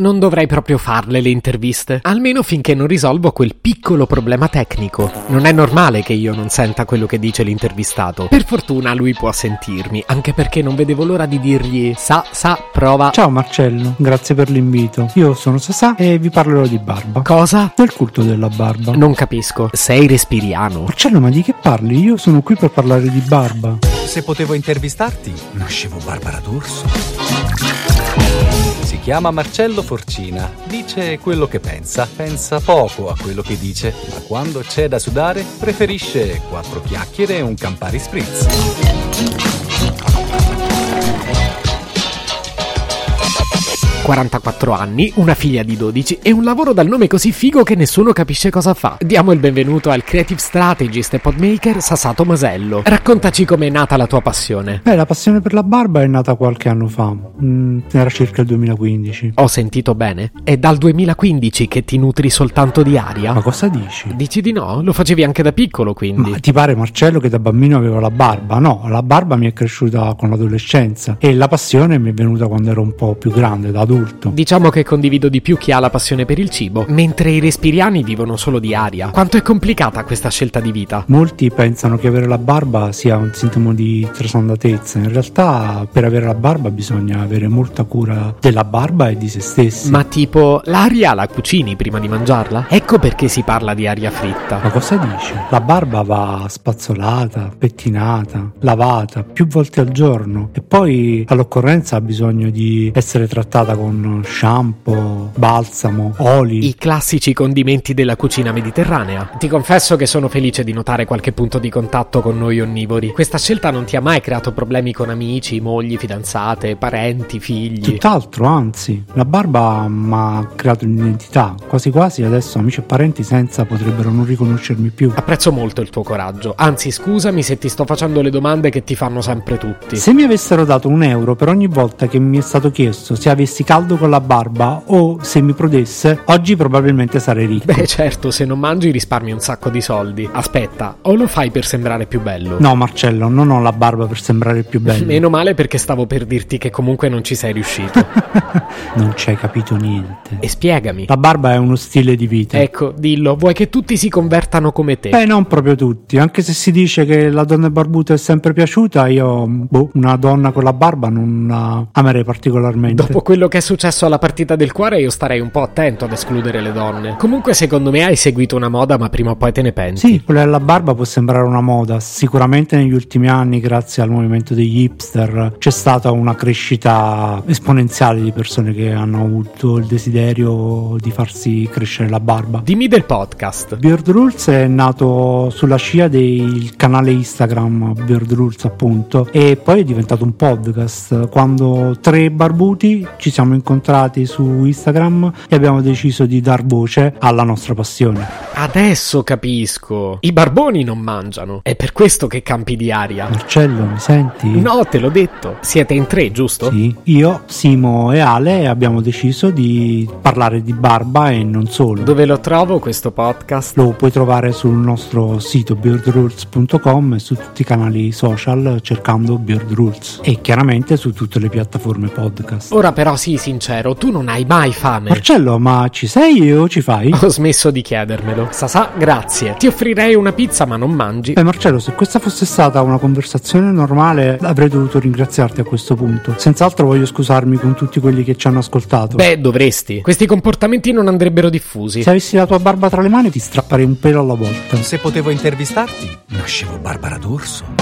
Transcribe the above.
Non dovrei proprio farle le interviste, almeno finché non risolvo quel piccolo problema tecnico. Non è normale che io non senta quello che dice l'intervistato. Per fortuna lui può sentirmi, anche perché non vedevo l'ora di dirgli sa, sa, prova. Ciao Marcello, grazie per l'invito. Io sono Sasà e vi parlerò di barba. Cosa? Del culto della barba. Non capisco. Sei respiriano. Marcello, ma di che parli? Io sono qui per parlare di barba. Se potevo intervistarti, nascevo Barbara D'Urso. Si chiama Marcello Forcina, dice quello che pensa, pensa poco a quello che dice, ma quando c'è da sudare preferisce quattro chiacchiere e un Campari Spritz. 44 anni, una figlia di 12 e un lavoro dal nome così figo che nessuno capisce cosa fa. Diamo il benvenuto al creative strategist e podmaker Sasato Masello. Raccontaci com'è nata la tua passione. Beh, la passione per la barba è nata qualche anno fa, mm, era circa il 2015. Ho sentito bene? È dal 2015 che ti nutri soltanto di aria? Ma cosa dici? Dici di no? Lo facevi anche da piccolo quindi? Ma ti pare Marcello che da bambino avevo la barba? No, la barba mi è cresciuta con l'adolescenza e la passione mi è venuta quando ero un po' più grande, da adulto. Diciamo che condivido di più chi ha la passione per il cibo, mentre i respiriani vivono solo di aria. Quanto è complicata questa scelta di vita? Molti pensano che avere la barba sia un sintomo di trasondatezza, in realtà per avere la barba bisogna avere molta cura della barba e di se stessi. Ma tipo, l'aria la cucini prima di mangiarla? Ecco perché si parla di aria fritta. Ma cosa dici? La barba va spazzolata, pettinata, lavata più volte al giorno e poi all'occorrenza ha bisogno di essere trattata con shampoo, balsamo, oli. I classici condimenti della cucina mediterranea. Ti confesso che sono felice di notare qualche punto di contatto con noi onnivori. Questa scelta non ti ha mai creato problemi con amici, mogli, fidanzate, parenti, figli? Tutt'altro, anzi, la barba mi ha creato un'identità. Quasi quasi adesso amici e parenti senza potrebbero non riconoscermi più. Apprezzo molto il tuo coraggio. Anzi, scusami se ti sto facendo le domande che ti fanno sempre tutti. Se mi avessero dato un euro per ogni volta che mi è stato chiesto se avessi caldo con la barba o se mi prodesse, oggi probabilmente sarei ricco. Beh, certo, se non mangi risparmi un sacco di soldi. Aspetta, o lo fai per sembrare più bello? No, Marcello, non ho la barba per sembrare più bello. Meno male perché stavo per dirti che comunque non ci sei riuscito. non ci hai capito niente. E spiegami. La barba è uno stile di vita. Ecco, dillo, vuoi che tutti si convertano come te? Beh, non proprio tutti. Anche se si dice che la donna barbuta è sempre piaciuta, io, boh, una donna con la barba non la amerei particolarmente. Dopo quello che è successo alla partita del cuore, io starei un po' attento ad escludere le donne. Comunque, secondo me hai seguito una moda, ma prima o poi te ne pensi. Sì, quella della barba può sembrare una moda. Sicuramente negli ultimi anni, grazie al movimento degli hipster, c'è stata una crescita esponenziale di persone che hanno avuto il desiderio di farsi crescere la barba. Dimmi del podcast. Beard Rules è nato sulla scia del canale Instagram Beard Rules, appunto, e poi è diventato un podcast. Quando tre barbuti ci siamo incontrati su Instagram e abbiamo deciso di dar voce alla nostra passione. Adesso capisco. I barboni non mangiano. È per questo che campi di aria. Marcello, mi senti? No, te l'ho detto. Siete in tre, giusto? Sì. Io, Simo e Ale abbiamo deciso di parlare di barba e non solo. Dove lo trovo questo podcast? Lo puoi trovare sul nostro sito beardrules.com e su tutti i canali social cercando Beard Rules e chiaramente su tutte le piattaforme podcast. Ora però sii sincero, tu non hai mai fame. Marcello, ma ci sei o ci fai? Ho smesso di chiedermelo. Sasà, grazie. Ti offrirei una pizza ma non mangi. Beh Marcello, se questa fosse stata una conversazione normale avrei dovuto ringraziarti a questo punto. Senz'altro voglio scusarmi con tutti quelli che ci hanno ascoltato. Beh, dovresti. Questi comportamenti non andrebbero diffusi. Se avessi la tua barba tra le mani ti strapperei un pelo alla volta. Se potevo intervistarti, nascevo Barbara D'Urso.